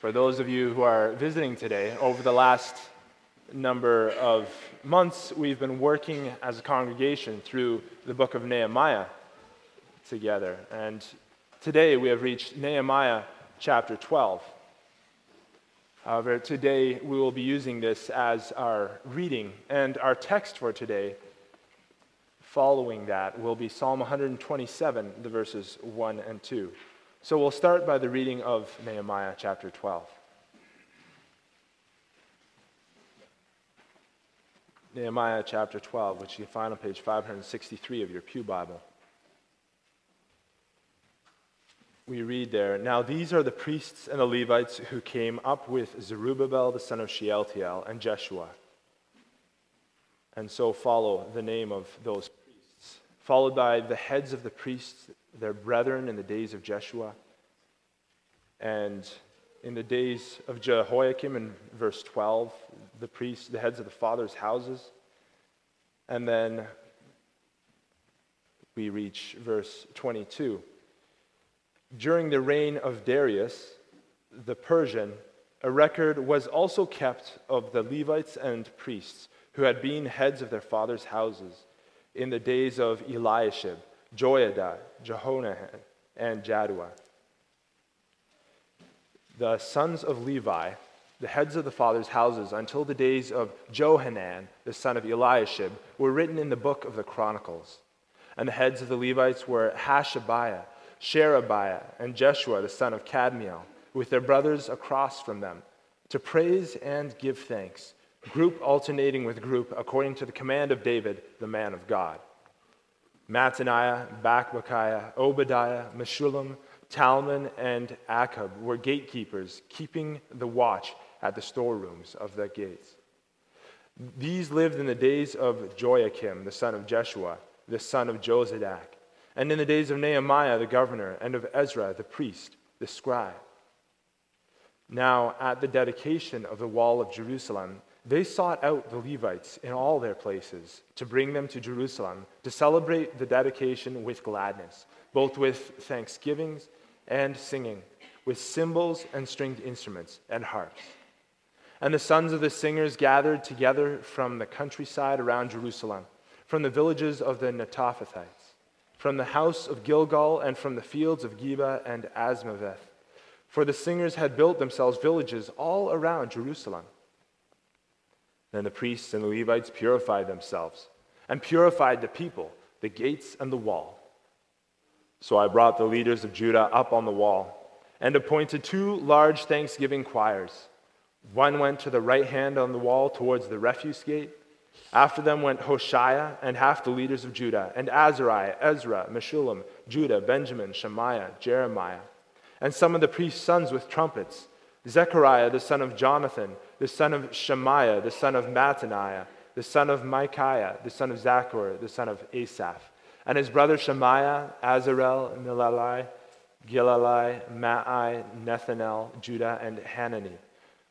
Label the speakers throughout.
Speaker 1: For those of you who are visiting today, over the last number of months, we've been working as a congregation through the book of Nehemiah together. And today we have reached Nehemiah chapter 12. However, today we will be using this as our reading, and our text for today, following that, will be Psalm 127, the verses 1 and 2. So we'll start by the reading of Nehemiah chapter 12. Nehemiah chapter 12, which you find on page 563 of your Pew Bible. We read there Now these are the priests and the Levites who came up with Zerubbabel the son of Shealtiel and Jeshua. And so follow the name of those priests, followed by the heads of the priests their brethren in the days of Jeshua. And in the days of Jehoiakim, in verse 12, the priests, the heads of the fathers' houses. And then we reach verse 22. During the reign of Darius, the Persian, a record was also kept of the Levites and priests who had been heads of their fathers' houses in the days of Eliashib Joiada, Jehonahan, and Jaddua. The sons of Levi, the heads of the fathers' houses, until the days of Johanan, the son of Eliashib, were written in the book of the Chronicles. And the heads of the Levites were Hashabiah, Sherebiah, and Jeshua, the son of Kadmiel, with their brothers across from them, to praise and give thanks, group alternating with group, according to the command of David, the man of God. Mattaniah, Bakbukiah, Obadiah, Meshullam, Talmon, and Akkub were gatekeepers, keeping the watch at the storerooms of the gates. These lived in the days of Joiakim, the son of Jeshua, the son of Jozadak, and in the days of Nehemiah the governor, and of Ezra the priest, the scribe. Now, at the dedication of the wall of Jerusalem, they sought out the Levites in all their places to bring them to Jerusalem to celebrate the dedication with gladness, both with thanksgivings and singing, with cymbals and stringed instruments and harps. And the sons of the singers gathered together from the countryside around Jerusalem, from the villages of the Netophathites, from the house of Gilgal, and from the fields of Geba and Azmaveth. For the singers had built themselves villages all around Jerusalem. Then the priests and the Levites purified themselves and purified the people, the gates, and the wall. So I brought the leaders of Judah up on the wall and appointed two large thanksgiving choirs. One went to the right hand on the wall towards the refuse gate. After them went Hoshea and half the leaders of Judah, and Azariah, Ezra, Meshullam, Judah, Benjamin, Shemaiah, Jeremiah, and some of the priest's sons with trumpets Zechariah the son of Jonathan, the son of Shemaiah, the son of Mattaniah, the son of Micaiah, the son of Zaccur, the son of Asaph, and his brother Shemaiah, Azarel, Milalai, Gilalai, Maai, Nethanel, Judah, and Hanani,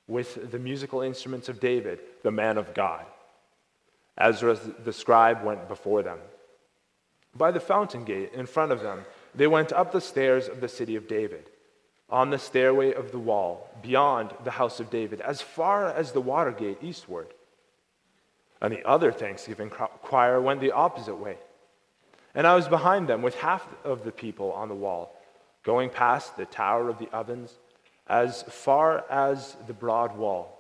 Speaker 1: with the musical instruments of David, the man of God. Ezra the scribe went before them. By the fountain gate in front of them, they went up the stairs of the city of David on the stairway of the wall beyond the house of David, as far as the water gate eastward. And the other thanksgiving choir went the opposite way. And I was behind them with half of the people on the wall, going past the tower of the ovens as far as the broad wall.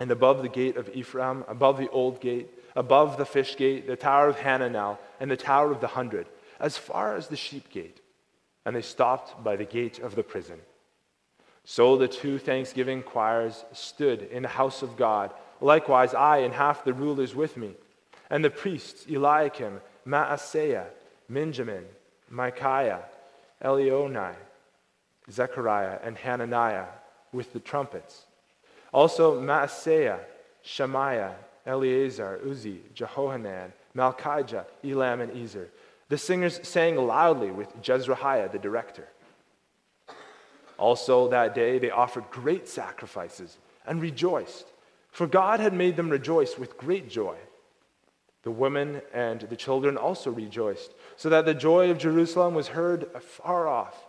Speaker 1: And above the gate of Ephraim, above the old gate, above the fish gate, the tower of Hananel, and the tower of the hundred, as far as the sheep gate and they stopped by the gate of the prison. So the two thanksgiving choirs stood in the house of God. Likewise, I and half the rulers with me, and the priests Eliakim, Maaseiah, Benjamin, Micaiah, Elioenai, Zechariah, and Hananiah with the trumpets. Also Maaseiah, Shemaiah, Eleazar, Uzzi, Jehohanan, Malchijah, Elam, and Ezer. The singers sang loudly with Jezrahiah, the director. Also, that day they offered great sacrifices and rejoiced, for God had made them rejoice with great joy. The women and the children also rejoiced, so that the joy of Jerusalem was heard afar off.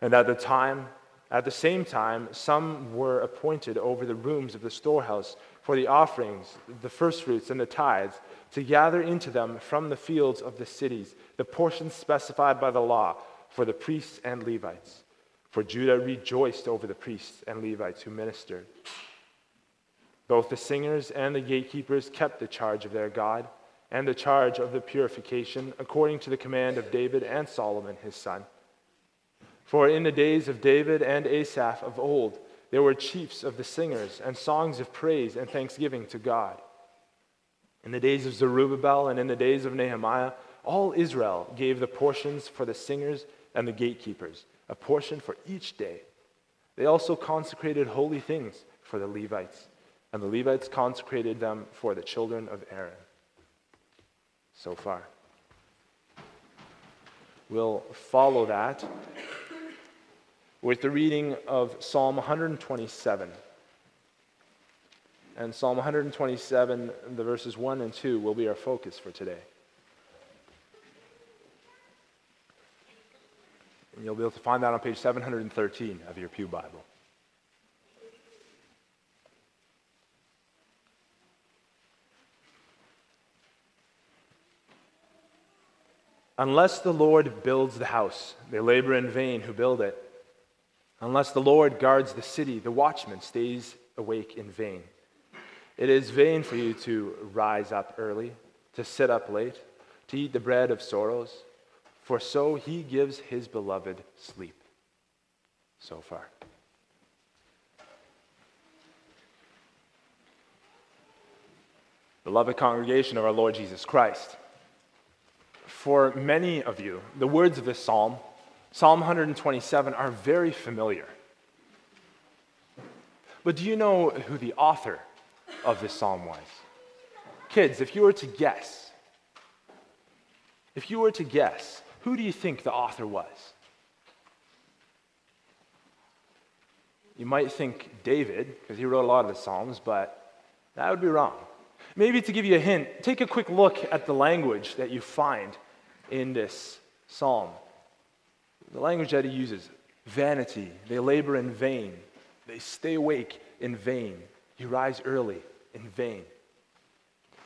Speaker 1: And at the time At the same time, some were appointed over the rooms of the storehouse for the offerings, the firstfruits, and the tithes, to gather into them from the fields of the cities the portions specified by the law for the priests and Levites. For Judah rejoiced over the priests and Levites who ministered. Both the singers and the gatekeepers kept the charge of their God and the charge of the purification, according to the command of David and Solomon his son. For in the days of David and Asaph of old, there were chiefs of the singers and songs of praise and thanksgiving to God. In the days of Zerubbabel and in the days of Nehemiah, all Israel gave the portions for the singers and the gatekeepers, a portion for each day. They also consecrated holy things for the Levites, and the Levites consecrated them for the children of Aaron. So far. We'll follow that with the reading of Psalm 127. And Psalm 127, the verses 1 and 2, will be our focus for today. And you'll be able to find that on page 713 of your Pew Bible. Unless the Lord builds the house, they labor in vain who build it. Unless the Lord guards the city, the watchman stays awake in vain. It is vain for you to rise up early, to sit up late, to eat the bread of sorrows, for so he gives his beloved sleep. So far. Beloved congregation of our Lord Jesus Christ, for many of you, the words of this psalm Psalm 127 are very familiar. But do you know who the author of this psalm was? Kids, if you were to guess, if you were to guess, who do you think the author was? You might think David, because he wrote a lot of the Psalms, but that would be wrong. Maybe to give you a hint, take a quick look at the language that you find in this psalm. The language that he uses vanity, they labor in vain, they stay awake in vain, you rise early in vain.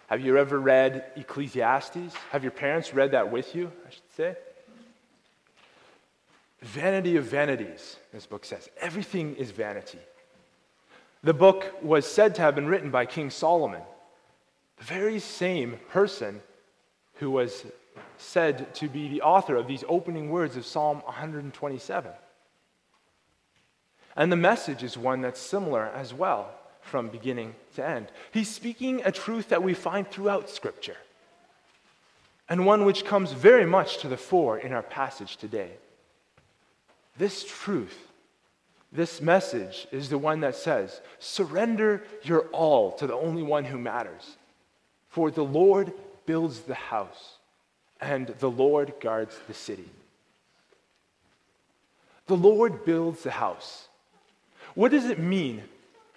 Speaker 1: Have you ever read Ecclesiastes? Have your parents read that with you, I should say? Vanity of vanities, this book says. Everything is vanity. The book was said to have been written by King Solomon, the very same person who was said to be the author of these opening words of Psalm 127. And the message is one that's similar as well from beginning to end. He's speaking a truth that we find throughout Scripture, and one which comes very much to the fore in our passage today. This truth, this message, is the one that says, Surrender your all to the only one who matters. For the Lord builds the house and the Lord guards the city. The Lord builds the house. What does it mean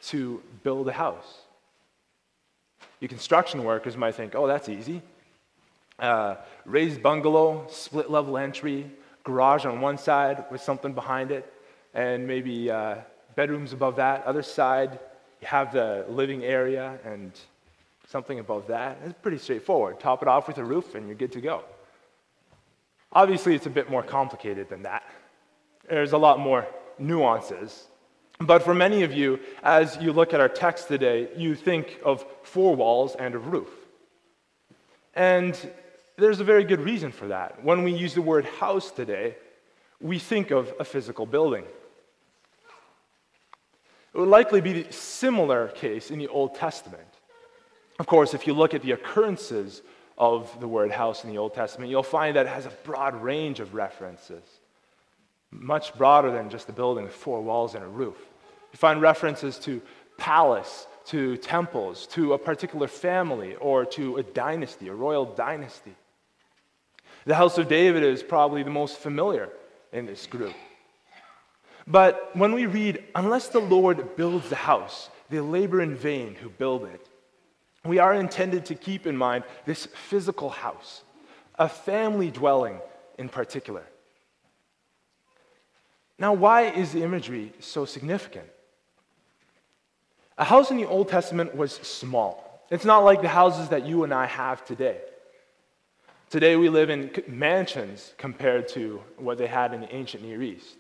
Speaker 1: to build a house? You construction workers might think, oh, that's easy. Uh, raised bungalow, split level entry, garage on one side with something behind it, and maybe uh, bedrooms above that. Other side, you have the living area and something above that. It's pretty straightforward. Top it off with a roof, and you're good to go. Obviously, it's a bit more complicated than that. There's a lot more nuances. But for many of you, as you look at our text today, you think of four walls and a roof. And there's a very good reason for that. When we use the word house today, we think of a physical building. It would likely be the similar case in the Old Testament. Of course, if you look at the occurrences of the word house in the Old Testament, you'll find that it has a broad range of references, much broader than just a building with four walls and a roof. You find references to palace, to temples, to a particular family, or to a dynasty, a royal dynasty. The house of David is probably the most familiar in this group. But when we read, unless the Lord builds the house, they labor in vain who build it we are intended to keep in mind this physical house, a family dwelling in particular. Now, why is the imagery so significant? A house in the Old Testament was small. It's not like the houses that you and I have today. Today we live in mansions compared to what they had in the ancient Near East.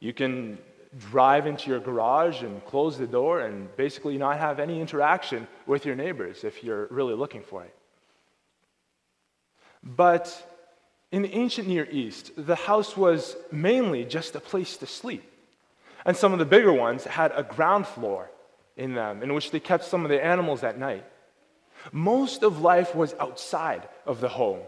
Speaker 1: You can drive into your garage and close the door and basically not have any interaction with your neighbors if you're really looking for it. But in the ancient Near East, the house was mainly just a place to sleep. And some of the bigger ones had a ground floor in them in which they kept some of the animals at night. Most of life was outside of the home.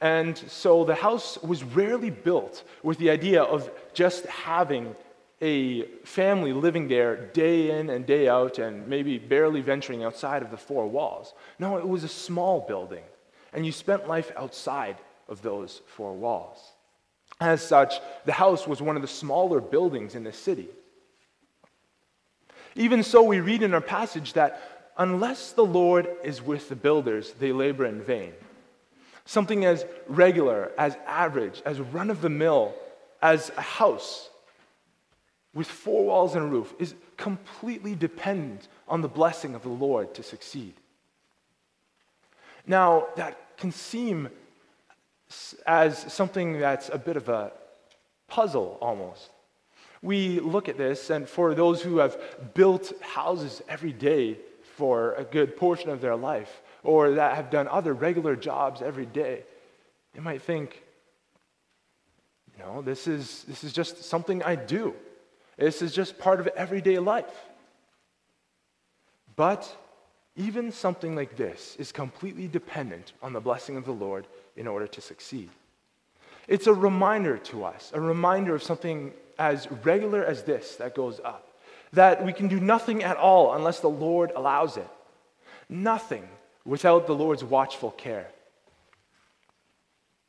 Speaker 1: And so the house was rarely built with the idea of just having a family living there day in and day out and maybe barely venturing outside of the four walls. No, it was a small building, and you spent life outside of those four walls. As such, the house was one of the smaller buildings in the city. Even so, we read in our passage that unless the Lord is with the builders, they labor in vain. Something as regular, as average, as run of the mill, as a house with four walls and a roof is completely dependent on the blessing of the Lord to succeed. Now, that can seem as something that's a bit of a puzzle almost. We look at this, and for those who have built houses every day for a good portion of their life, or that have done other regular jobs every day, they might think, you know, this is, this is just something I do. This is just part of everyday life. But even something like this is completely dependent on the blessing of the Lord in order to succeed. It's a reminder to us, a reminder of something as regular as this that goes up that we can do nothing at all unless the Lord allows it. Nothing without the Lord's watchful care.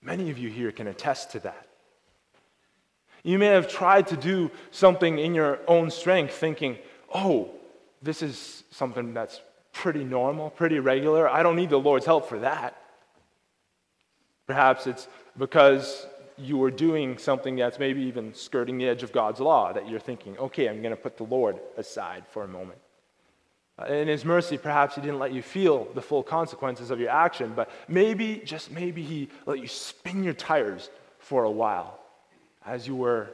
Speaker 1: Many of you here can attest to that. You may have tried to do something in your own strength, thinking, oh, this is something that's pretty normal, pretty regular. I don't need the Lord's help for that. Perhaps it's because you were doing something that's maybe even skirting the edge of God's law that you're thinking, okay, I'm going to put the Lord aside for a moment. Uh, in His mercy, perhaps He didn't let you feel the full consequences of your action, but maybe, just maybe, He let you spin your tires for a while as you were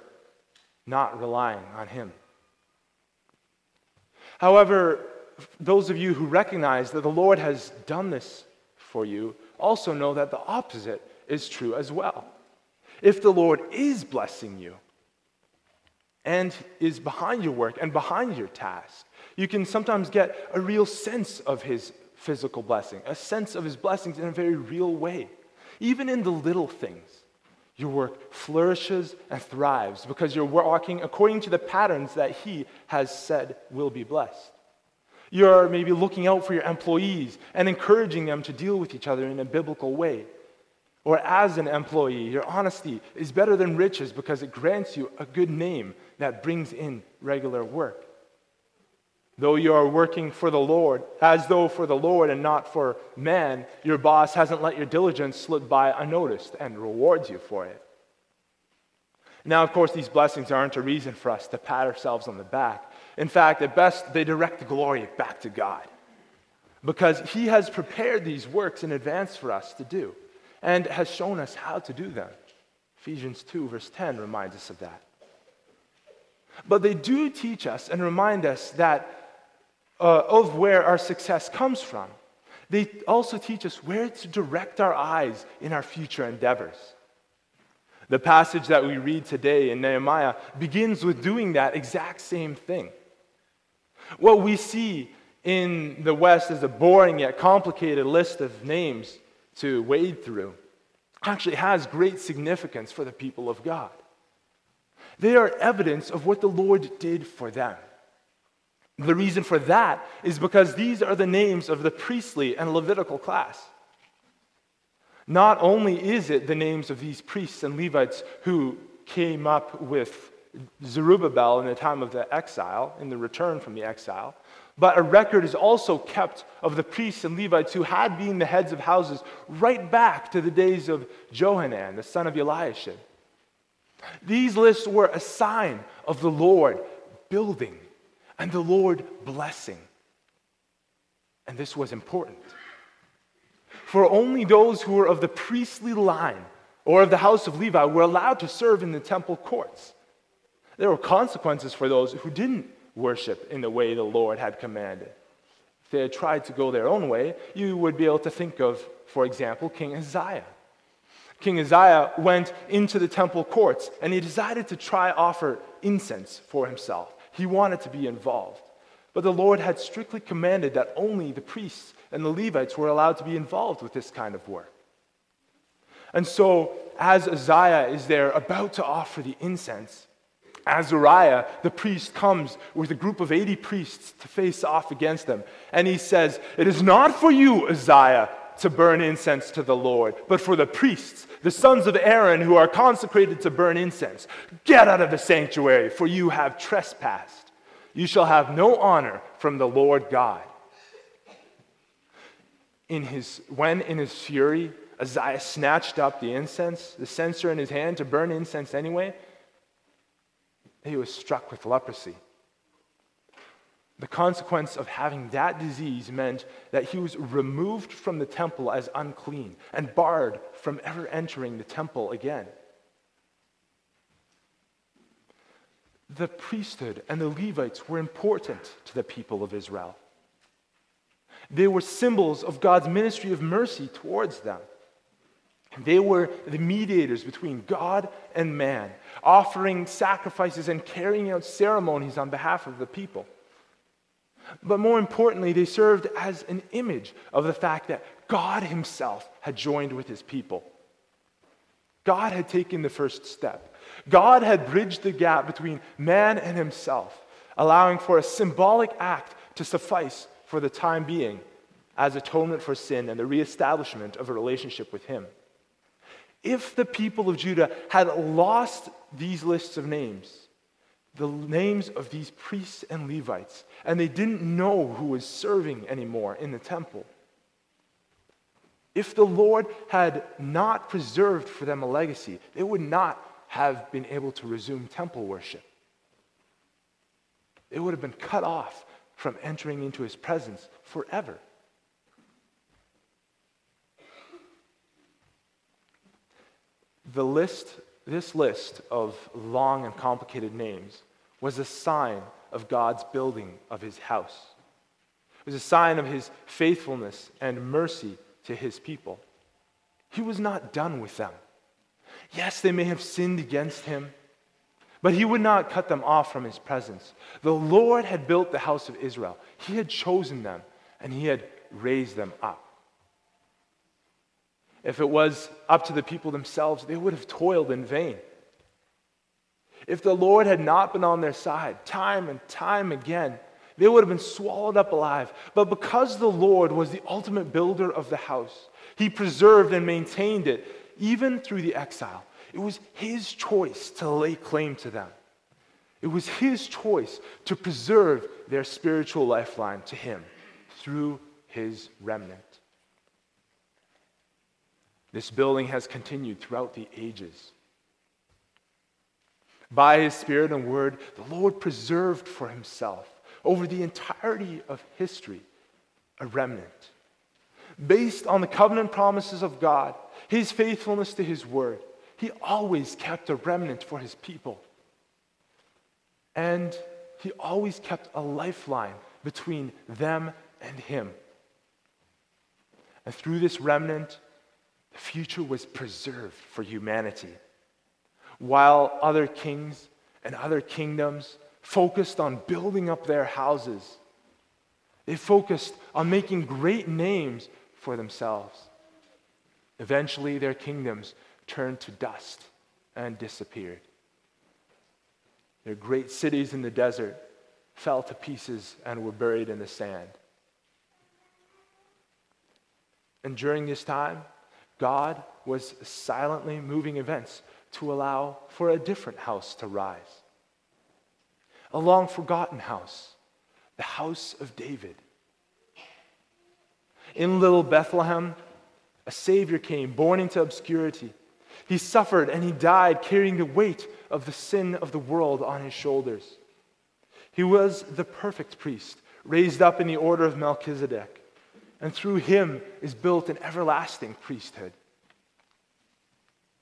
Speaker 1: not relying on Him. However, those of you who recognize that the Lord has done this for you also know that the opposite is true as well. If the Lord is blessing you and is behind your work and behind your task, you can sometimes get a real sense of His physical blessing, a sense of His blessings in a very real way, even in the little things. Your work flourishes and thrives because you're walking according to the patterns that He has said will be blessed. You're maybe looking out for your employees and encouraging them to deal with each other in a biblical way. Or as an employee, your honesty is better than riches because it grants you a good name that brings in regular work. Though you are working for the Lord, as though for the Lord and not for man, your boss hasn't let your diligence slip by unnoticed and rewards you for it. Now, of course, these blessings aren't a reason for us to pat ourselves on the back. In fact, at best, they direct the glory back to God because He has prepared these works in advance for us to do and has shown us how to do them. Ephesians 2, verse 10 reminds us of that. But they do teach us and remind us that uh, of where our success comes from. They also teach us where to direct our eyes in our future endeavors. The passage that we read today in Nehemiah begins with doing that exact same thing. What we see in the West as a boring yet complicated list of names to wade through actually has great significance for the people of God. They are evidence of what the Lord did for them. The reason for that is because these are the names of the priestly and Levitical class. Not only is it the names of these priests and Levites who came up with Zerubbabel in the time of the exile, in the return from the exile, but a record is also kept of the priests and Levites who had been the heads of houses right back to the days of Johanan, the son of Eliashib. These lists were a sign of the Lord building and the Lord blessing. And this was important. For only those who were of the priestly line or of the house of Levi were allowed to serve in the temple courts. There were consequences for those who didn't worship in the way the Lord had commanded. If they had tried to go their own way, you would be able to think of, for example, King Uzziah. King Uzziah went into the temple courts and he decided to try offer incense for himself. He wanted to be involved. But the Lord had strictly commanded that only the priests and the Levites were allowed to be involved with this kind of work. And so, as Uzziah is there about to offer the incense, Azariah, the priest, comes with a group of 80 priests to face off against them. And he says, It is not for you, Uzziah, to burn incense to the Lord, but for the priests, the sons of Aaron, who are consecrated to burn incense. Get out of the sanctuary, for you have trespassed. You shall have no honor from the Lord God. In his, when in his fury, Uzziah snatched up the incense, the censer in his hand to burn incense anyway, he was struck with leprosy. The consequence of having that disease meant that he was removed from the temple as unclean and barred from ever entering the temple again. The priesthood and the Levites were important to the people of Israel. They were symbols of God's ministry of mercy towards them. They were the mediators between God and man, offering sacrifices and carrying out ceremonies on behalf of the people. But more importantly, they served as an image of the fact that God Himself had joined with His people. God had taken the first step. God had bridged the gap between man and Himself, allowing for a symbolic act to suffice for the time being as atonement for sin and the reestablishment of a relationship with Him. If the people of Judah had lost these lists of names, the names of these priests and Levites, and they didn't know who was serving anymore in the temple. If the Lord had not preserved for them a legacy, they would not have been able to resume temple worship. They would have been cut off from entering into his presence forever. The list, this list of long and complicated names was a sign of God's building of his house. It was a sign of his faithfulness and mercy to his people. He was not done with them. Yes, they may have sinned against him, but he would not cut them off from his presence. The Lord had built the house of Israel, he had chosen them, and he had raised them up. If it was up to the people themselves, they would have toiled in vain. If the Lord had not been on their side, time and time again, they would have been swallowed up alive. But because the Lord was the ultimate builder of the house, he preserved and maintained it even through the exile. It was his choice to lay claim to them. It was his choice to preserve their spiritual lifeline to him through his remnant. This building has continued throughout the ages. By his Spirit and Word, the Lord preserved for himself over the entirety of history a remnant. Based on the covenant promises of God, his faithfulness to his Word, he always kept a remnant for his people. And he always kept a lifeline between them and him. And through this remnant, the future was preserved for humanity while other kings and other kingdoms focused on building up their houses. They focused on making great names for themselves. Eventually, their kingdoms turned to dust and disappeared. Their great cities in the desert fell to pieces and were buried in the sand. And during this time, God was silently moving events to allow for a different house to rise. A long forgotten house, the house of David. In little Bethlehem, a Savior came, born into obscurity. He suffered and he died carrying the weight of the sin of the world on his shoulders. He was the perfect priest, raised up in the order of Melchizedek, and through him is built an everlasting priesthood.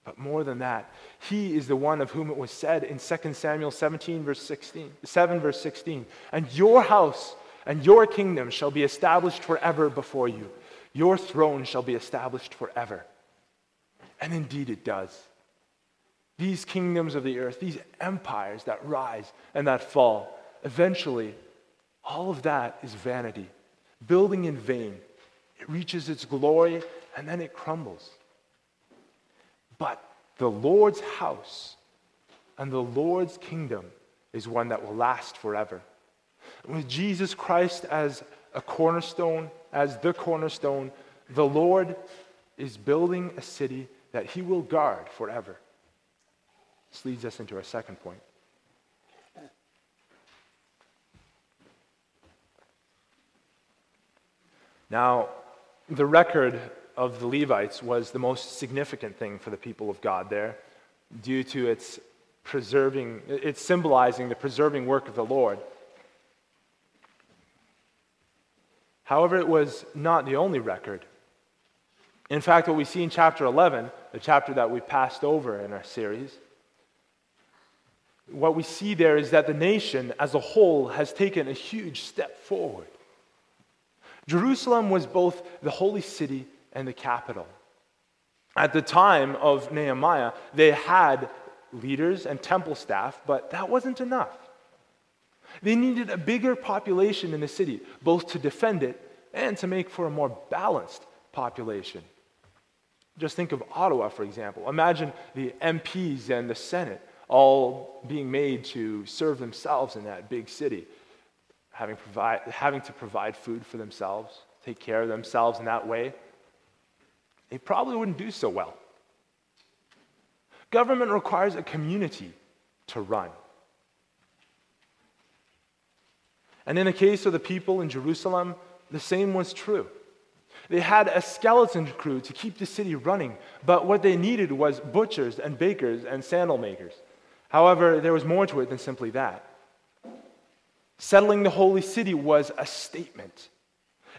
Speaker 1: But more than that, he is the one of whom it was said in 2 Samuel 17, verse 16, 7, verse 16, and your house and your kingdom shall be established forever before you. Your throne shall be established forever. And indeed it does. These kingdoms of the earth, these empires that rise and that fall, eventually, all of that is vanity, building in vain. It reaches its glory and then it crumbles. But the Lord's house and the Lord's kingdom is one that will last forever. With Jesus Christ as a cornerstone, as the cornerstone, the Lord is building a city that he will guard forever. This leads us into our second point. Now, the record of the Levites was the most significant thing for the people of God there due to its preserving, it's symbolizing the preserving work of the Lord. However, it was not the only record. In fact, what we see in chapter 11, the chapter that we passed over in our series, what we see there is that the nation as a whole has taken a huge step forward. Jerusalem was both the holy city and the capital. At the time of Nehemiah, they had leaders and temple staff, but that wasn't enough. They needed a bigger population in the city, both to defend it and to make for a more balanced population. Just think of Ottawa, for example. Imagine the MPs and the Senate all being made to serve themselves in that big city, having, provide, having to provide food for themselves, take care of themselves in that way. They probably wouldn't do so well. Government requires a community to run. And in the case of the people in Jerusalem, the same was true. They had a skeleton crew to keep the city running, but what they needed was butchers and bakers and sandal makers. However, there was more to it than simply that. Settling the holy city was a statement.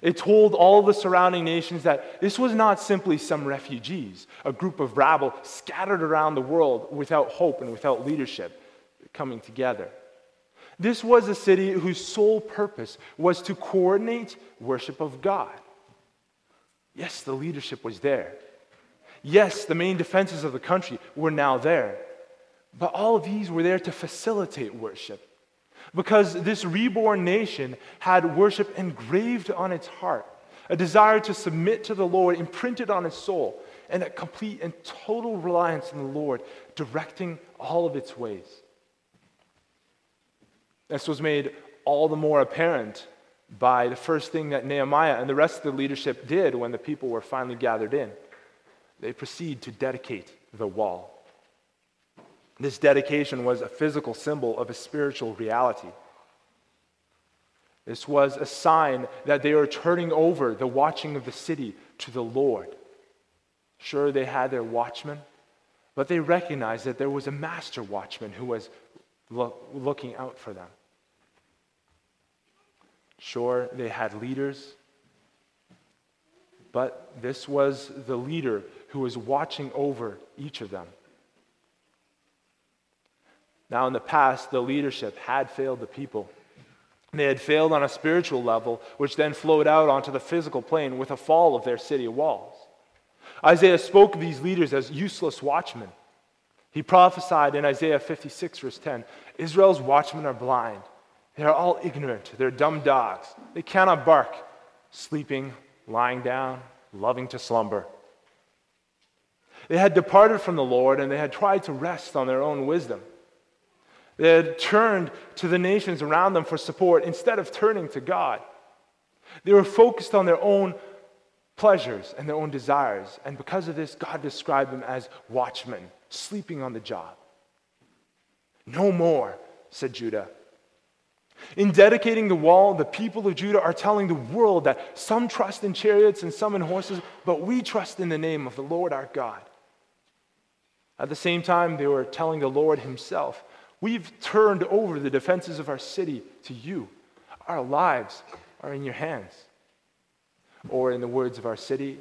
Speaker 1: It told all the surrounding nations that this was not simply some refugees, a group of rabble scattered around the world without hope and without leadership coming together. This was a city whose sole purpose was to coordinate worship of God. Yes, the leadership was there. Yes, the main defenses of the country were now there. But all of these were there to facilitate worship. Because this reborn nation had worship engraved on its heart, a desire to submit to the Lord imprinted on its soul, and a complete and total reliance on the Lord directing all of its ways. This was made all the more apparent by the first thing that Nehemiah and the rest of the leadership did when the people were finally gathered in. They proceed to dedicate the wall. This dedication was a physical symbol of a spiritual reality. This was a sign that they were turning over the watching of the city to the Lord. Sure, they had their watchmen, but they recognized that there was a master watchman who was lo- looking out for them. Sure, they had leaders, but this was the leader who was watching over each of them. Now, in the past, the leadership had failed the people. They had failed on a spiritual level, which then flowed out onto the physical plane with a fall of their city walls. Isaiah spoke of these leaders as useless watchmen. He prophesied in Isaiah 56, verse 10 Israel's watchmen are blind. They are all ignorant. They're dumb dogs. They cannot bark, sleeping, lying down, loving to slumber. They had departed from the Lord and they had tried to rest on their own wisdom. They had turned to the nations around them for support instead of turning to God. They were focused on their own pleasures and their own desires. And because of this, God described them as watchmen, sleeping on the job. No more, said Judah. In dedicating the wall, the people of Judah are telling the world that some trust in chariots and some in horses, but we trust in the name of the Lord our God. At the same time, they were telling the Lord Himself, We've turned over the defenses of our city to you. Our lives are in your hands. Or, in the words of our city,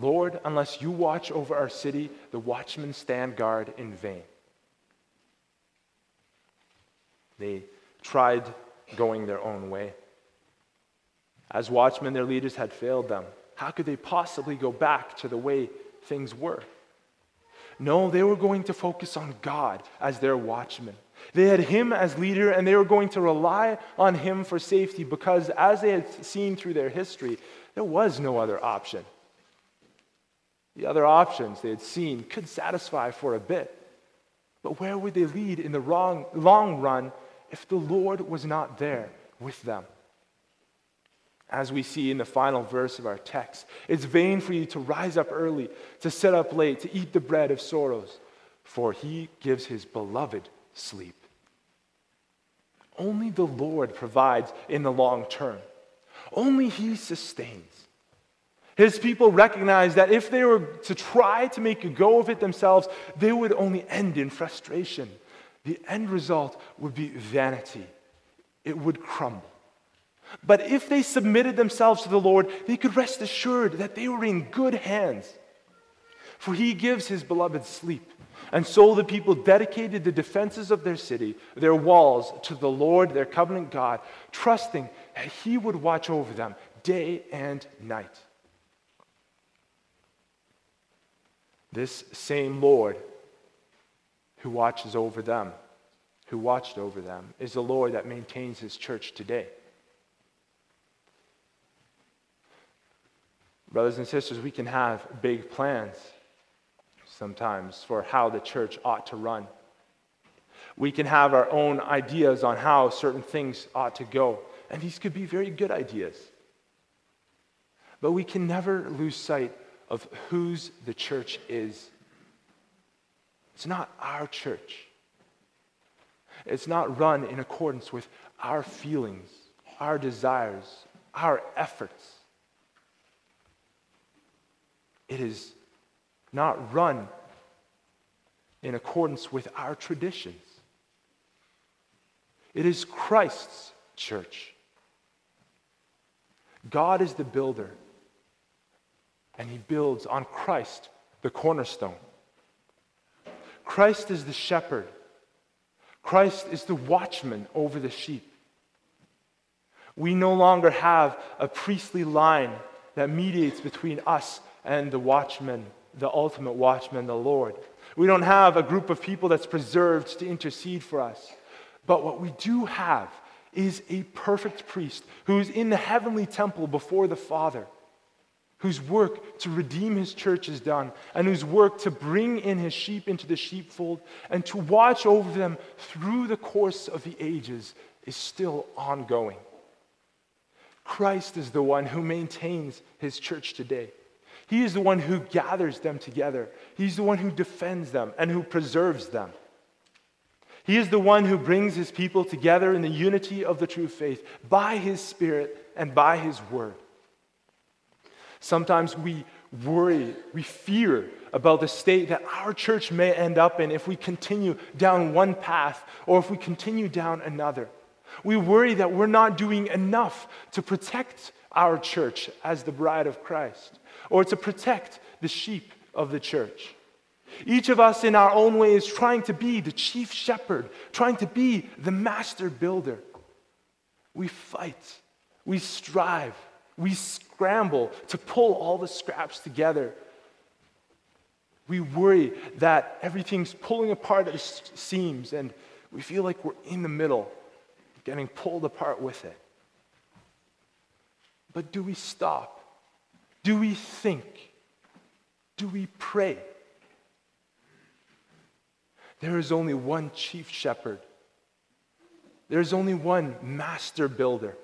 Speaker 1: Lord, unless you watch over our city, the watchmen stand guard in vain. They tried going their own way. As watchmen, their leaders had failed them. How could they possibly go back to the way things were? No, they were going to focus on God as their watchman. They had Him as leader, and they were going to rely on Him for safety because, as they had seen through their history, there was no other option. The other options they had seen could satisfy for a bit, but where would they lead in the wrong, long run if the Lord was not there with them? As we see in the final verse of our text, it's vain for you to rise up early, to sit up late, to eat the bread of sorrows, for he gives his beloved sleep. Only the Lord provides in the long term. Only he sustains. His people recognize that if they were to try to make a go of it themselves, they would only end in frustration. The end result would be vanity, it would crumble. But if they submitted themselves to the Lord, they could rest assured that they were in good hands. For he gives his beloved sleep. And so the people dedicated the defenses of their city, their walls, to the Lord, their covenant God, trusting that he would watch over them day and night. This same Lord who watches over them, who watched over them, is the Lord that maintains his church today. Brothers and sisters, we can have big plans sometimes for how the church ought to run. We can have our own ideas on how certain things ought to go, and these could be very good ideas. But we can never lose sight of whose the church is. It's not our church. It's not run in accordance with our feelings, our desires, our efforts. It is not run in accordance with our traditions. It is Christ's church. God is the builder, and he builds on Christ, the cornerstone. Christ is the shepherd. Christ is the watchman over the sheep. We no longer have a priestly line that mediates between us and the watchman, the ultimate watchman, the Lord. We don't have a group of people that's preserved to intercede for us. But what we do have is a perfect priest who's in the heavenly temple before the Father, whose work to redeem his church is done, and whose work to bring in his sheep into the sheepfold and to watch over them through the course of the ages is still ongoing. Christ is the one who maintains his church today. He is the one who gathers them together. He's the one who defends them and who preserves them. He is the one who brings his people together in the unity of the true faith by his Spirit and by his word. Sometimes we worry, we fear about the state that our church may end up in if we continue down one path or if we continue down another. We worry that we're not doing enough to protect our church as the bride of Christ or to protect the sheep of the church. Each of us, in our own way, is trying to be the chief shepherd, trying to be the master builder. We fight, we strive, we scramble to pull all the scraps together. We worry that everything's pulling apart at the seams, and we feel like we're in the middle, getting pulled apart with it. But do we stop do we think? Do we pray? There is only one chief shepherd. There is only one master builder,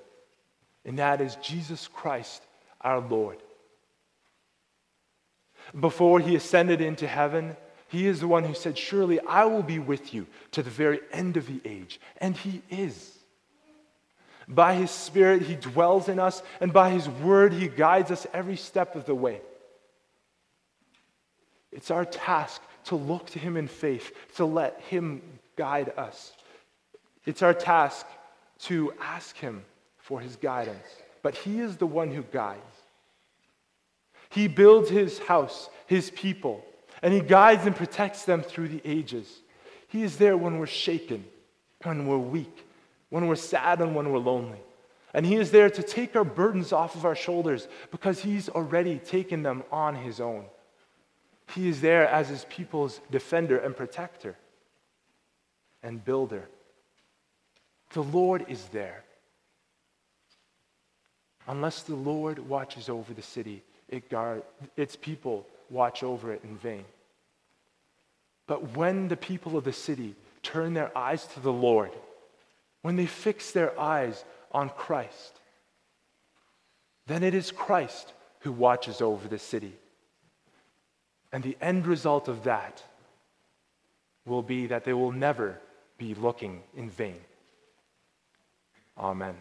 Speaker 1: and that is Jesus Christ, our Lord. Before he ascended into heaven, he is the one who said, Surely I will be with you to the very end of the age. And he is. By His Spirit, He dwells in us, and by His Word, He guides us every step of the way. It's our task to look to Him in faith, to let Him guide us. It's our task to ask Him for His guidance. But He is the one who guides. He builds His house, His people, and He guides and protects them through the ages. He is there when we're shaken, when we're weak, when we're sad, and when we're lonely. And He is there to take our burdens off of our shoulders because He's already taken them on His own. He is there as His people's defender and protector and builder. The Lord is there. Unless the Lord watches over the city, it guard, its people watch over it in vain. But when the people of the city turn their eyes to the Lord, when they fix their eyes on Christ, then it is Christ who watches over the city. And the end result of that will be that they will never be looking in vain. Amen.